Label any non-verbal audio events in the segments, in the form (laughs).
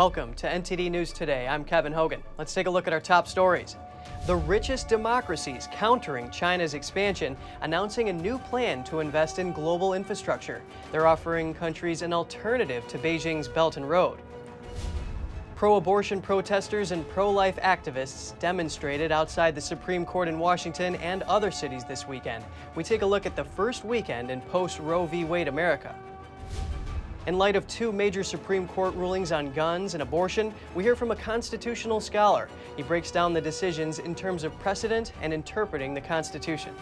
Welcome to NTD News Today. I'm Kevin Hogan. Let's take a look at our top stories. The richest democracies countering China's expansion, announcing a new plan to invest in global infrastructure. They're offering countries an alternative to Beijing's Belt and Road. Pro abortion protesters and pro life activists demonstrated outside the Supreme Court in Washington and other cities this weekend. We take a look at the first weekend in post Roe v. Wade America. In light of two major Supreme Court rulings on guns and abortion, we hear from a constitutional scholar. He breaks down the decisions in terms of precedent and interpreting the Constitution.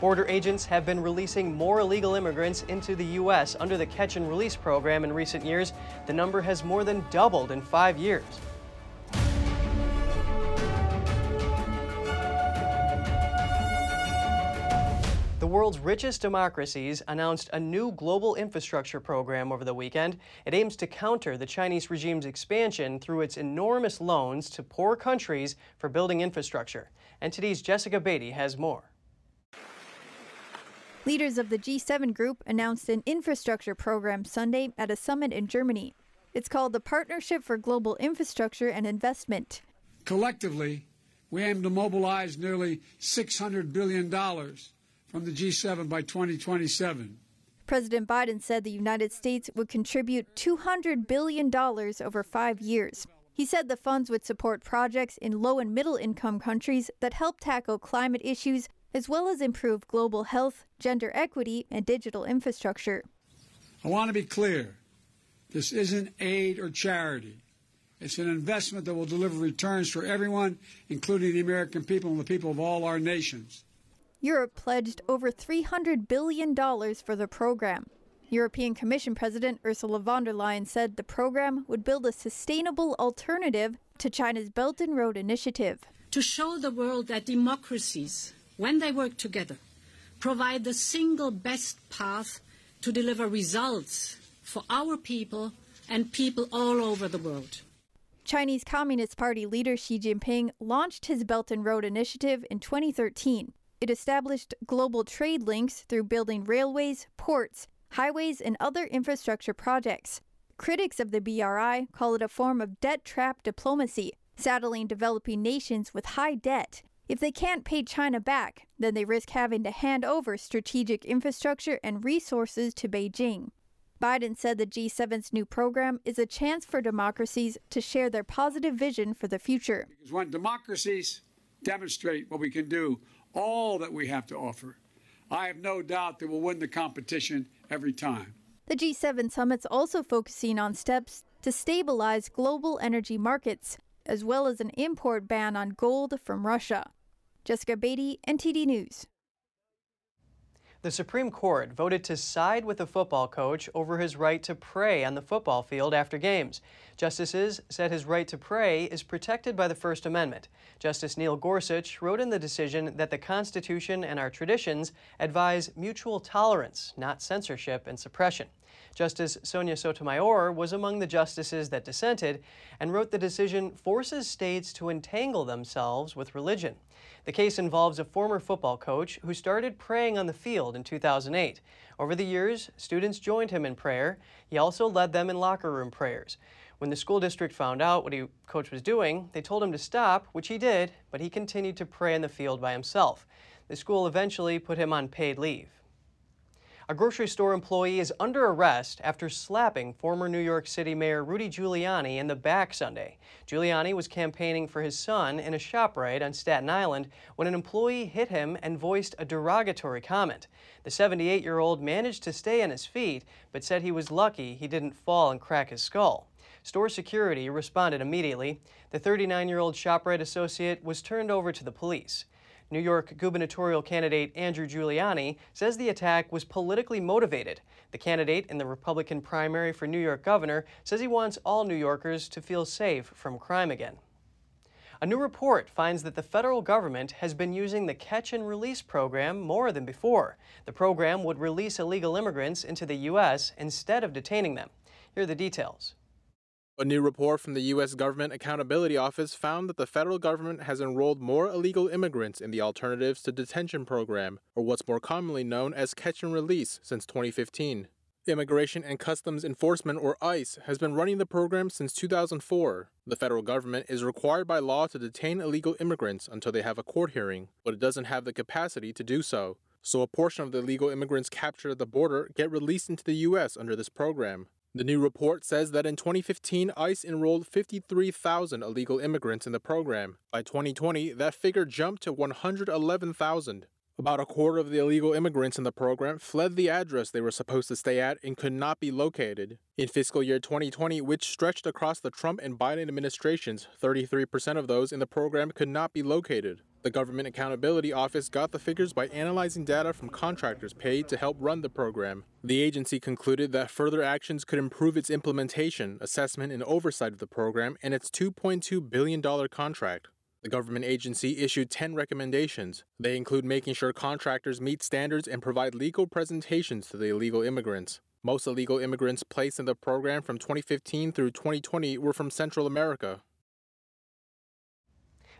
Border agents have been releasing more illegal immigrants into the U.S. under the catch and release program in recent years. The number has more than doubled in five years. The world's richest democracies announced a new global infrastructure program over the weekend. It aims to counter the Chinese regime's expansion through its enormous loans to poor countries for building infrastructure. NTD's Jessica Beatty has more. Leaders of the G7 group announced an infrastructure program Sunday at a summit in Germany. It's called the Partnership for Global Infrastructure and Investment. Collectively, we aim to mobilize nearly $600 billion from the G7 by 2027. President Biden said the United States would contribute $200 billion over five years. He said the funds would support projects in low and middle income countries that help tackle climate issues as well as improve global health, gender equity, and digital infrastructure. I want to be clear this isn't aid or charity. It's an investment that will deliver returns for everyone, including the American people and the people of all our nations. Europe pledged over $300 billion for the program. European Commission President Ursula von der Leyen said the program would build a sustainable alternative to China's Belt and Road Initiative. To show the world that democracies when they work together, provide the single best path to deliver results for our people and people all over the world. Chinese Communist Party leader Xi Jinping launched his Belt and Road Initiative in 2013. It established global trade links through building railways, ports, highways, and other infrastructure projects. Critics of the BRI call it a form of debt trap diplomacy, saddling developing nations with high debt if they can't pay China back, then they risk having to hand over strategic infrastructure and resources to Beijing. Biden said the G7's new program is a chance for democracies to share their positive vision for the future. Because when democracies demonstrate what we can do, all that we have to offer, I have no doubt that we'll win the competition every time. The G7 summit's also focusing on steps to stabilize global energy markets, as well as an import ban on gold from Russia. Jessica Beatty, NTD News. The Supreme Court voted to side with the football coach over his right to pray on the football field after games. Justices said his right to pray is protected by the First Amendment. Justice Neil Gorsuch wrote in the decision that the Constitution and our traditions advise mutual tolerance, not censorship and suppression. Justice Sonia Sotomayor was among the justices that dissented and wrote the decision forces states to entangle themselves with religion. The case involves a former football coach who started praying on the field in 2008. Over the years, students joined him in prayer. He also led them in locker room prayers. When the school district found out what he coach was doing, they told him to stop, which he did, but he continued to pray in the field by himself. The school eventually put him on paid leave. A grocery store employee is under arrest after slapping former New York City Mayor Rudy Giuliani in the back Sunday. Giuliani was campaigning for his son in a shop ShopRite on Staten Island when an employee hit him and voiced a derogatory comment. The 78 year old managed to stay on his feet, but said he was lucky he didn't fall and crack his skull. Store security responded immediately. The 39 year old ShopRite associate was turned over to the police. New York gubernatorial candidate Andrew Giuliani says the attack was politically motivated. The candidate in the Republican primary for New York governor says he wants all New Yorkers to feel safe from crime again. A new report finds that the federal government has been using the catch and release program more than before. The program would release illegal immigrants into the U.S. instead of detaining them. Here are the details. A new report from the U.S. Government Accountability Office found that the federal government has enrolled more illegal immigrants in the Alternatives to Detention program, or what's more commonly known as catch and release, since 2015. Immigration and Customs Enforcement, or ICE, has been running the program since 2004. The federal government is required by law to detain illegal immigrants until they have a court hearing, but it doesn't have the capacity to do so. So, a portion of the illegal immigrants captured at the border get released into the U.S. under this program. The new report says that in 2015, ICE enrolled 53,000 illegal immigrants in the program. By 2020, that figure jumped to 111,000. About a quarter of the illegal immigrants in the program fled the address they were supposed to stay at and could not be located. In fiscal year 2020, which stretched across the Trump and Biden administrations, 33% of those in the program could not be located. The Government Accountability Office got the figures by analyzing data from contractors paid to help run the program. The agency concluded that further actions could improve its implementation, assessment, and oversight of the program and its $2.2 billion contract. The government agency issued 10 recommendations. They include making sure contractors meet standards and provide legal presentations to the illegal immigrants. Most illegal immigrants placed in the program from 2015 through 2020 were from Central America.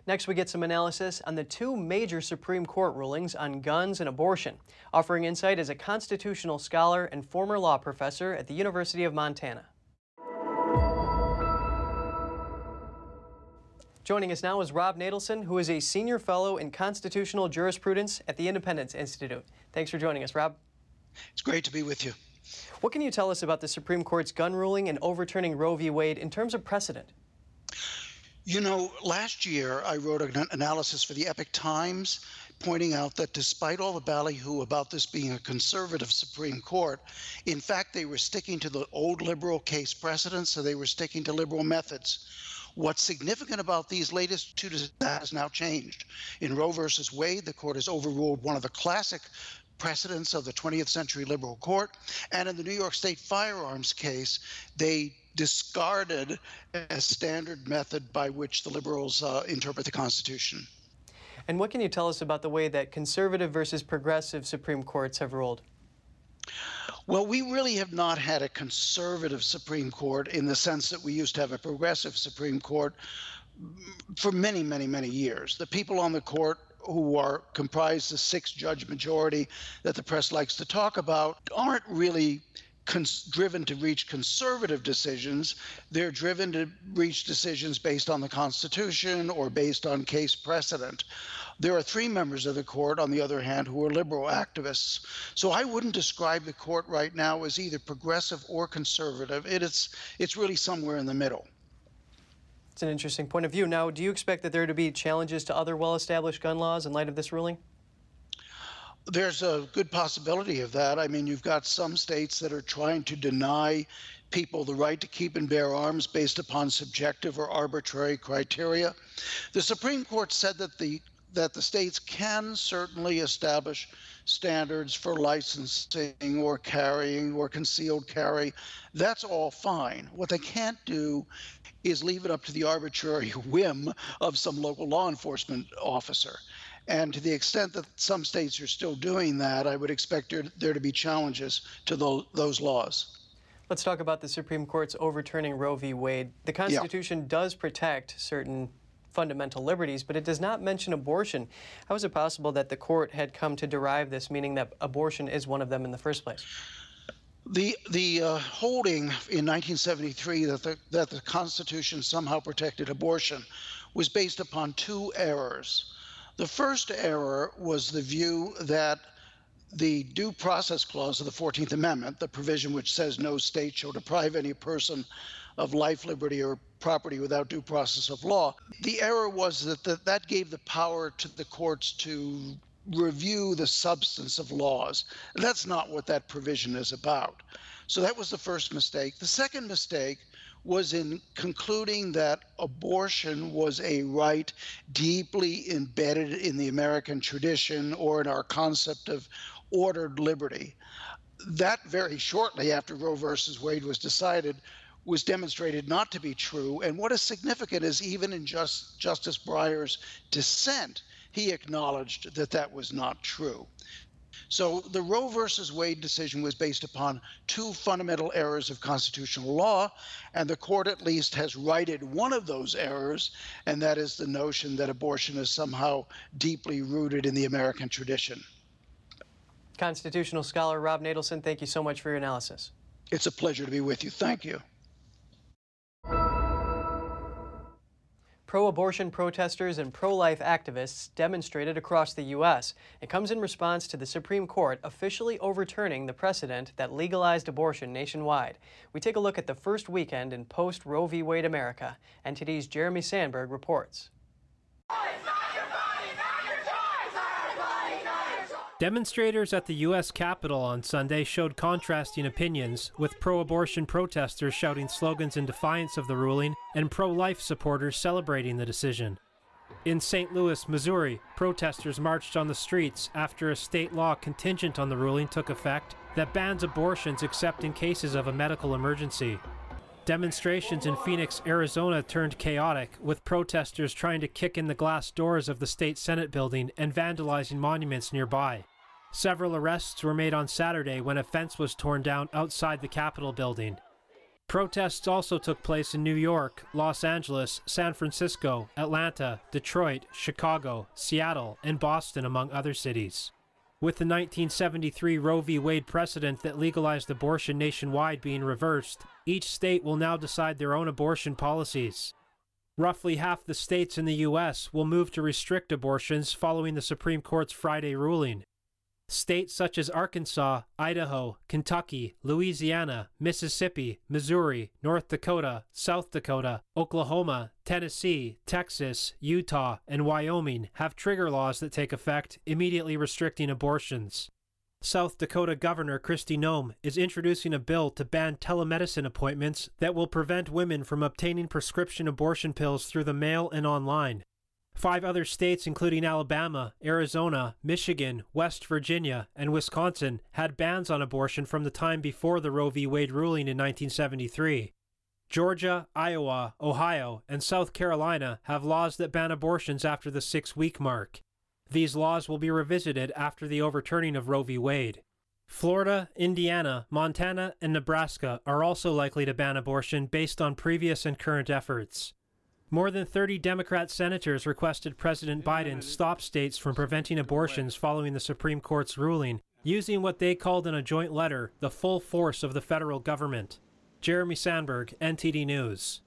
Next, we get some analysis on the two major Supreme Court rulings on guns and abortion. Offering insight is a constitutional scholar and former law professor at the University of Montana. Joining us now is Rob Natelson, who is a senior fellow in constitutional jurisprudence at the Independence Institute. Thanks for joining us, Rob. It's great to be with you. What can you tell us about the Supreme Court's gun ruling and overturning Roe v. Wade in terms of precedent? You know, last year I wrote an analysis for the Epoch Times pointing out that despite all the ballyhoo about this being a conservative Supreme Court, in fact, they were sticking to the old liberal case precedents, so they were sticking to liberal methods. What's significant about these latest two that has now changed. In Roe versus Wade, the court has overruled one of the classic precedents of the 20th century liberal court. And in the New York State firearms case, they discarded as standard method by which the liberals uh, interpret the Constitution. And what can you tell us about the way that conservative versus progressive Supreme Courts have ruled? Well, we really have not had a conservative Supreme Court in the sense that we used to have a progressive Supreme Court for many, many, many years. The people on the court who are comprised the six judge majority that the press likes to talk about aren't really cons- driven to reach conservative decisions. They're driven to reach decisions based on the Constitution or based on case precedent. There are three members of the court, on the other hand, who are liberal activists. So I wouldn't describe the court right now as either progressive or conservative. It is, it's really somewhere in the middle. It's an interesting point of view. Now, do you expect that there to be challenges to other well established gun laws in light of this ruling? There's a good possibility of that. I mean, you've got some states that are trying to deny people the right to keep and bear arms based upon subjective or arbitrary criteria. The Supreme Court said that the that the states can certainly establish standards for licensing or carrying or concealed carry. That's all fine. What they can't do is leave it up to the arbitrary (laughs) whim of some local law enforcement officer. And to the extent that some states are still doing that, I would expect there, there to be challenges to the, those laws. Let's talk about the Supreme Court's overturning Roe v. Wade. The Constitution yeah. does protect certain fundamental liberties, but it does not mention abortion. How is it possible that the court had come to derive this, meaning that abortion is one of them in the first place? The the uh, holding in 1973 that the that the Constitution somehow protected abortion was based upon two errors. The first error was the view that the due process clause of the 14th Amendment, the provision which says no state shall deprive any person of life, liberty, or property without due process of law. The error was that the, that gave the power to the courts to review the substance of laws. That's not what that provision is about. So that was the first mistake. The second mistake was in concluding that abortion was a right deeply embedded in the American tradition or in our concept of ordered liberty. That very shortly after Roe versus Wade was decided was demonstrated not to be true. And what is significant is even in just, Justice Breyer's dissent, he acknowledged that that was not true. So the Roe versus Wade decision was based upon two fundamental errors of constitutional law, and the court at least has righted one of those errors, and that is the notion that abortion is somehow deeply rooted in the American tradition. Constitutional scholar Rob Natelson, thank you so much for your analysis. It's a pleasure to be with you. Thank you. Pro abortion protesters and pro life activists demonstrated across the U.S. It comes in response to the Supreme Court officially overturning the precedent that legalized abortion nationwide. We take a look at the first weekend in post Roe v. Wade America. NTD's Jeremy Sandberg reports. Demonstrators at the U.S. Capitol on Sunday showed contrasting opinions, with pro abortion protesters shouting slogans in defiance of the ruling and pro life supporters celebrating the decision. In St. Louis, Missouri, protesters marched on the streets after a state law contingent on the ruling took effect that bans abortions except in cases of a medical emergency. Demonstrations in Phoenix, Arizona turned chaotic, with protesters trying to kick in the glass doors of the state Senate building and vandalizing monuments nearby. Several arrests were made on Saturday when a fence was torn down outside the Capitol building. Protests also took place in New York, Los Angeles, San Francisco, Atlanta, Detroit, Chicago, Seattle, and Boston, among other cities. With the 1973 Roe v. Wade precedent that legalized abortion nationwide being reversed, each state will now decide their own abortion policies. Roughly half the states in the U.S. will move to restrict abortions following the Supreme Court's Friday ruling. States such as Arkansas, Idaho, Kentucky, Louisiana, Mississippi, Missouri, North Dakota, South Dakota, Oklahoma, Tennessee, Texas, Utah, and Wyoming have trigger laws that take effect, immediately restricting abortions. South Dakota Governor Kristi Noem is introducing a bill to ban telemedicine appointments that will prevent women from obtaining prescription abortion pills through the mail and online. Five other states, including Alabama, Arizona, Michigan, West Virginia, and Wisconsin, had bans on abortion from the time before the Roe v. Wade ruling in 1973. Georgia, Iowa, Ohio, and South Carolina have laws that ban abortions after the six week mark. These laws will be revisited after the overturning of Roe v. Wade. Florida, Indiana, Montana, and Nebraska are also likely to ban abortion based on previous and current efforts. More than 30 Democrat senators requested President Biden stop states from preventing abortions following the Supreme Court's ruling, using what they called in a joint letter the full force of the federal government. Jeremy Sandberg, NTD News.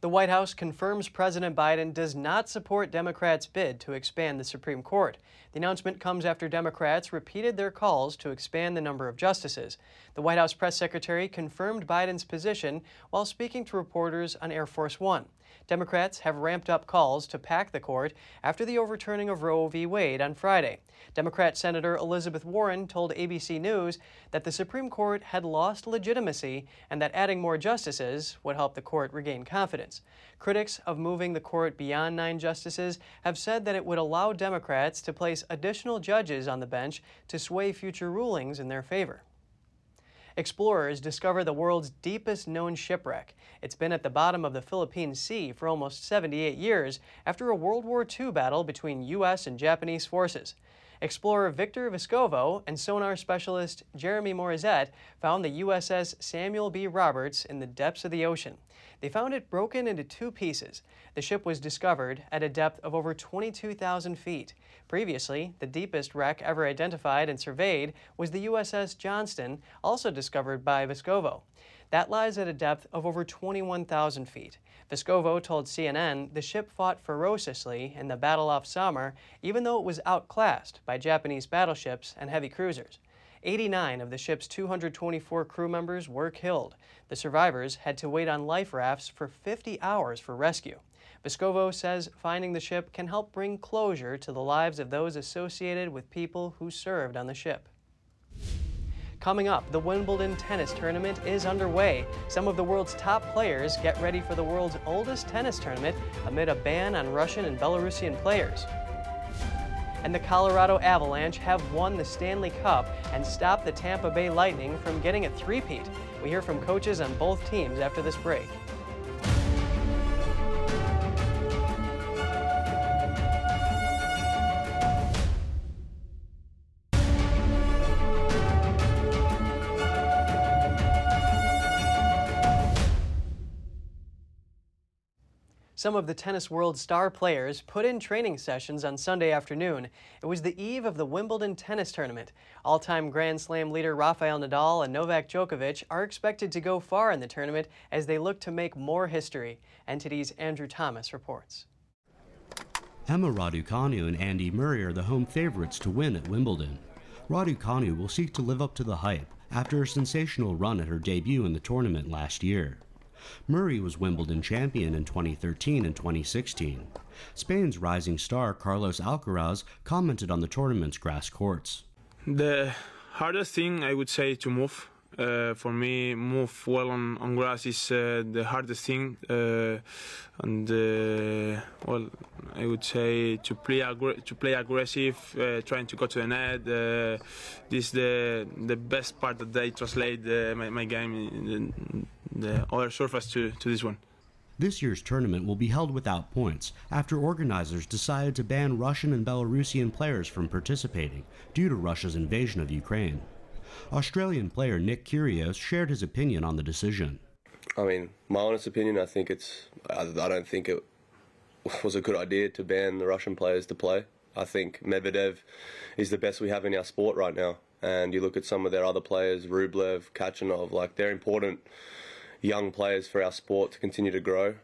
The White House confirms President Biden does not support Democrats' bid to expand the Supreme Court. The announcement comes after Democrats repeated their calls to expand the number of justices. The White House press secretary confirmed Biden's position while speaking to reporters on Air Force One. Democrats have ramped up calls to pack the court after the overturning of Roe v. Wade on Friday. Democrat Senator Elizabeth Warren told ABC News that the Supreme Court had lost legitimacy and that adding more justices would help the court regain confidence. Critics of moving the court beyond nine justices have said that it would allow Democrats to place additional judges on the bench to sway future rulings in their favor. Explorers discover the world's deepest known shipwreck. It's been at the bottom of the Philippine Sea for almost 78 years after a World War II battle between U.S. and Japanese forces. Explorer Victor Vescovo and sonar specialist Jeremy Morizet found the USS Samuel B. Roberts in the depths of the ocean. They found it broken into two pieces. The ship was discovered at a depth of over 22,000 feet. Previously, the deepest wreck ever identified and surveyed was the USS Johnston, also discovered by Vescovo. That lies at a depth of over 21,000 feet. Vescovo told CNN the ship fought ferociously in the battle off Samar, even though it was outclassed by Japanese battleships and heavy cruisers. 89 of the ship's 224 crew members were killed. The survivors had to wait on life rafts for 50 hours for rescue. Vescovo says finding the ship can help bring closure to the lives of those associated with people who served on the ship. Coming up, the Wimbledon tennis tournament is underway. Some of the world's top players get ready for the world's oldest tennis tournament amid a ban on Russian and Belarusian players and the Colorado Avalanche have won the Stanley Cup and stopped the Tampa Bay Lightning from getting a three-peat. We hear from coaches on both teams after this break. Some of the tennis world's star players put in training sessions on Sunday afternoon. It was the eve of the Wimbledon tennis tournament. All time Grand Slam leader Rafael Nadal and Novak Djokovic are expected to go far in the tournament as they look to make more history. NTD's Andrew Thomas reports. Emma Raducanu and Andy Murray are the home favorites to win at Wimbledon. Raducanu will seek to live up to the hype after a sensational run at her debut in the tournament last year. Murray was Wimbledon champion in 2013 and 2016. Spain's rising star Carlos Alcaraz commented on the tournament's grass courts. The hardest thing I would say to move. Uh, for me, move well on, on grass is uh, the hardest thing, uh, and uh, well, I would say to play to play aggressive, uh, trying to go to the net. This is the the best part that I translate my, my, game in, the other surface to, to this one. This year's tournament will be held without points after organizers decided to ban Russian and Belarusian players from participating due to Russia's invasion of Ukraine. Australian player Nick Kyrgios shared his opinion on the decision. I mean, my honest opinion, I think it's. I, don't think it was a good idea to ban the Russian players to play. I think Medvedev is the best we have in our sport right now. And you look at some of their other players, Rublev, Khachanov, like they're important young players for our sport to continue to grow.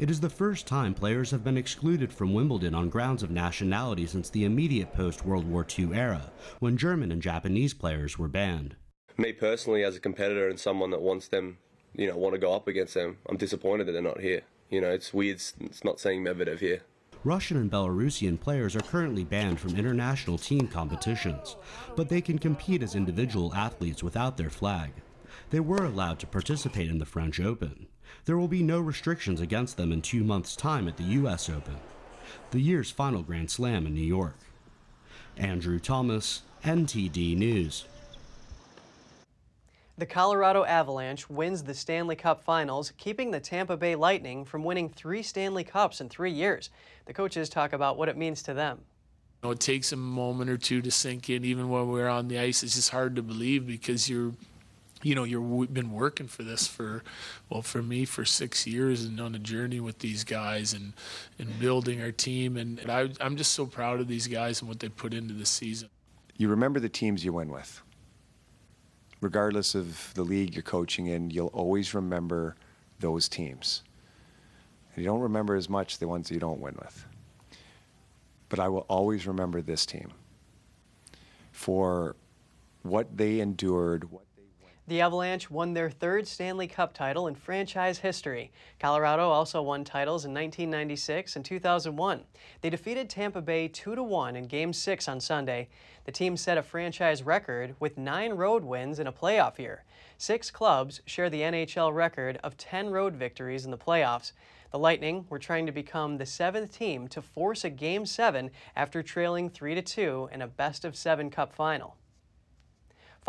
It is the first time players have been excluded from Wimbledon on grounds of nationality since the immediate post World War II era, when German and Japanese players were banned. Me personally, as a competitor and someone that wants them, you know, want to go up against them, I'm disappointed that they're not here. You know, it's weird. It's not seeing Medvedev here. Russian and Belarusian players are currently banned from international team competitions, but they can compete as individual athletes without their flag. They were allowed to participate in the French Open. There will be no restrictions against them in two months' time at the U.S. Open, the year's final Grand Slam in New York. Andrew Thomas, NTD News. The Colorado Avalanche wins the Stanley Cup Finals, keeping the Tampa Bay Lightning from winning three Stanley Cups in three years. The coaches talk about what it means to them. You know, it takes a moment or two to sink in, even when we're on the ice. It's just hard to believe because you're you know you've been working for this for well for me for six years and on a journey with these guys and and building our team. And, and I, i'm just so proud of these guys and what they put into the season. You remember the teams you win with. Regardless of the league you're coaching in you'll always remember those teams. And you don't remember as much the ones you don't win with. But i will always remember this team for what they endured what the Avalanche won their third Stanley Cup title in franchise history. Colorado also won titles in 1996 and 2001. They defeated Tampa Bay 2 1 in Game 6 on Sunday. The team set a franchise record with nine road wins in a playoff year. Six clubs share the NHL record of 10 road victories in the playoffs. The Lightning were trying to become the seventh team to force a Game 7 after trailing 3 2 in a best of seven Cup final.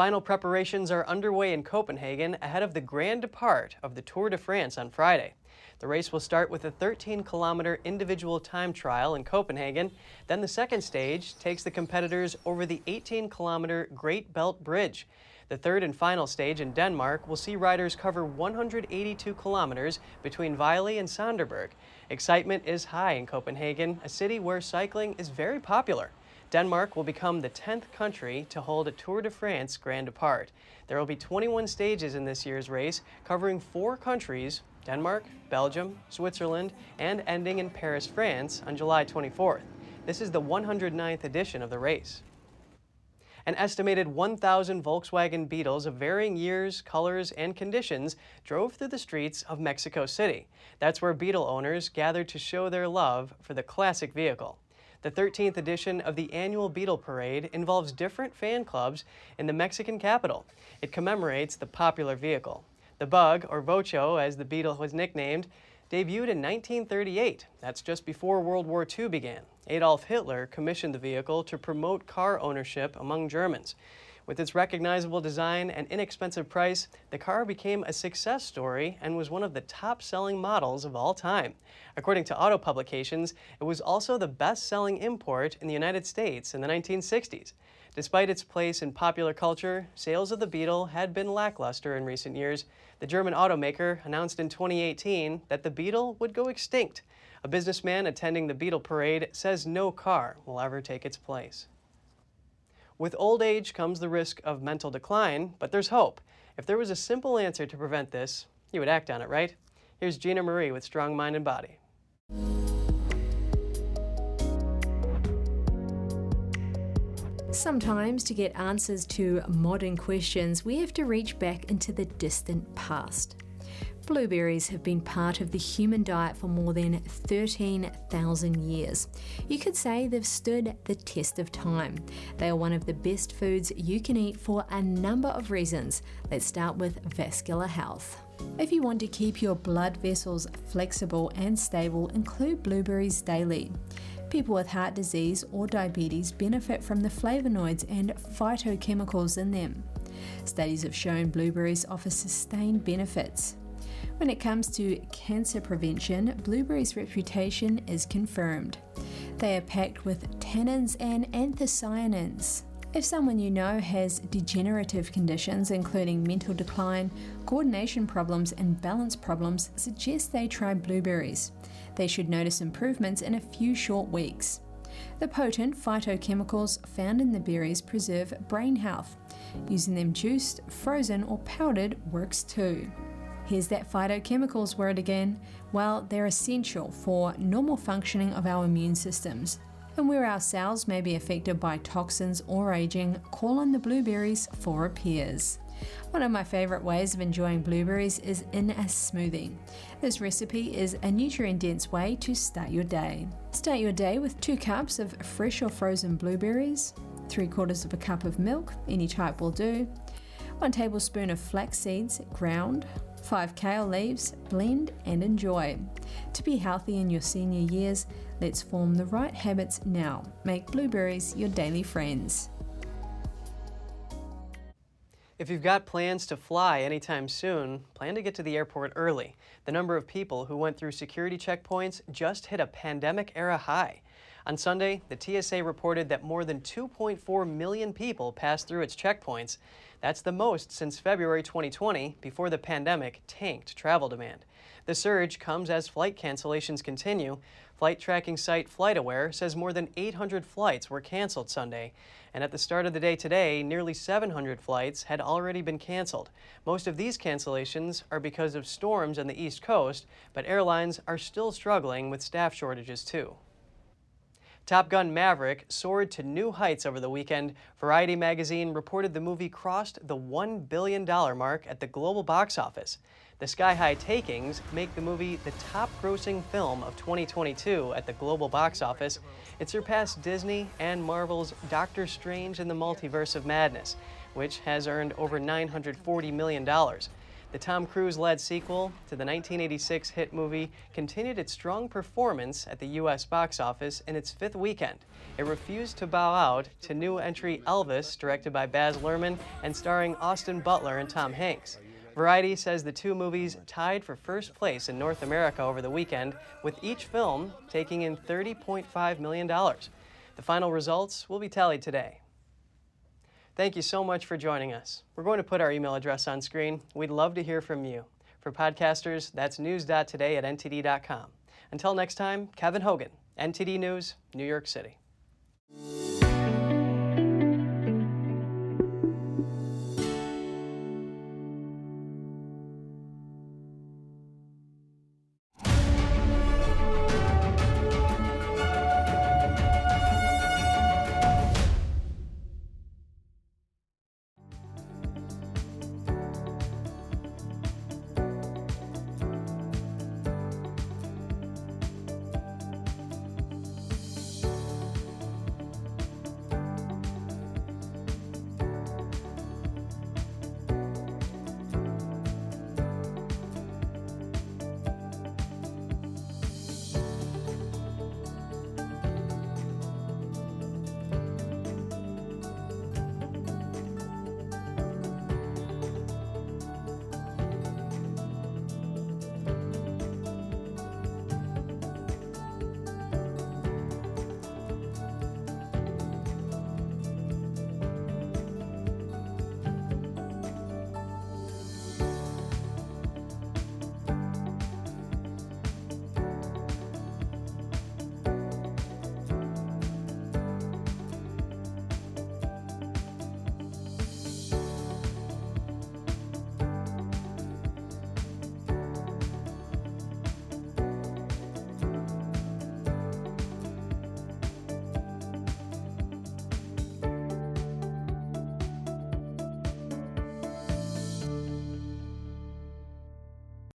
Final preparations are underway in Copenhagen ahead of the grand depart of the Tour de France on Friday. The race will start with a 13 kilometer individual time trial in Copenhagen. Then the second stage takes the competitors over the 18 kilometer Great Belt Bridge. The third and final stage in Denmark will see riders cover 182 kilometers between Vejle and Sønderborg. Excitement is high in Copenhagen, a city where cycling is very popular. Denmark will become the 10th country to hold a Tour de France Grand Depart. There will be 21 stages in this year's race, covering four countries Denmark, Belgium, Switzerland, and ending in Paris, France on July 24th. This is the 109th edition of the race. An estimated 1,000 Volkswagen Beetles of varying years, colors, and conditions drove through the streets of Mexico City. That's where Beetle owners gathered to show their love for the classic vehicle. The 13th edition of the annual Beetle Parade involves different fan clubs in the Mexican capital. It commemorates the popular vehicle. The Bug, or Vocho as the Beetle was nicknamed, debuted in 1938. That's just before World War II began. Adolf Hitler commissioned the vehicle to promote car ownership among Germans. With its recognizable design and inexpensive price, the car became a success story and was one of the top selling models of all time. According to auto publications, it was also the best selling import in the United States in the 1960s. Despite its place in popular culture, sales of the Beetle had been lackluster in recent years. The German automaker announced in 2018 that the Beetle would go extinct. A businessman attending the Beetle Parade says no car will ever take its place. With old age comes the risk of mental decline, but there's hope. If there was a simple answer to prevent this, you would act on it, right? Here's Gina Marie with Strong Mind and Body. Sometimes, to get answers to modern questions, we have to reach back into the distant past. Blueberries have been part of the human diet for more than 13,000 years. You could say they've stood the test of time. They are one of the best foods you can eat for a number of reasons. Let's start with vascular health. If you want to keep your blood vessels flexible and stable, include blueberries daily. People with heart disease or diabetes benefit from the flavonoids and phytochemicals in them. Studies have shown blueberries offer sustained benefits. When it comes to cancer prevention, blueberries' reputation is confirmed. They are packed with tannins and anthocyanins. If someone you know has degenerative conditions, including mental decline, coordination problems, and balance problems, suggest they try blueberries. They should notice improvements in a few short weeks. The potent phytochemicals found in the berries preserve brain health. Using them juiced, frozen, or powdered works too. Here's that phytochemicals word again. Well, they're essential for normal functioning of our immune systems. And where our cells may be affected by toxins or aging, call on the blueberries for repairs. One of my favourite ways of enjoying blueberries is in a smoothie. This recipe is a nutrient dense way to start your day. Start your day with two cups of fresh or frozen blueberries, three quarters of a cup of milk, any type will do, one tablespoon of flax seeds ground, 5 kale leaves, blend and enjoy. To be healthy in your senior years, let's form the right habits now. Make blueberries your daily friends. If you've got plans to fly anytime soon, plan to get to the airport early. The number of people who went through security checkpoints just hit a pandemic era high. On Sunday, the TSA reported that more than 2.4 million people passed through its checkpoints. That's the most since February 2020, before the pandemic tanked travel demand. The surge comes as flight cancellations continue. Flight tracking site FlightAware says more than 800 flights were canceled Sunday. And at the start of the day today, nearly 700 flights had already been canceled. Most of these cancellations are because of storms on the East Coast, but airlines are still struggling with staff shortages too. Top Gun Maverick soared to new heights over the weekend. Variety magazine reported the movie crossed the $1 billion mark at the global box office. The sky high takings make the movie the top grossing film of 2022 at the global box office. It surpassed Disney and Marvel's Doctor Strange in the Multiverse of Madness, which has earned over $940 million. The Tom Cruise led sequel to the 1986 hit movie continued its strong performance at the U.S. box office in its fifth weekend. It refused to bow out to new entry Elvis, directed by Baz Luhrmann and starring Austin Butler and Tom Hanks. Variety says the two movies tied for first place in North America over the weekend, with each film taking in $30.5 million. The final results will be tallied today. Thank you so much for joining us. We're going to put our email address on screen. We'd love to hear from you. For podcasters, that's news.today at ntd.com. Until next time, Kevin Hogan, NTD News, New York City.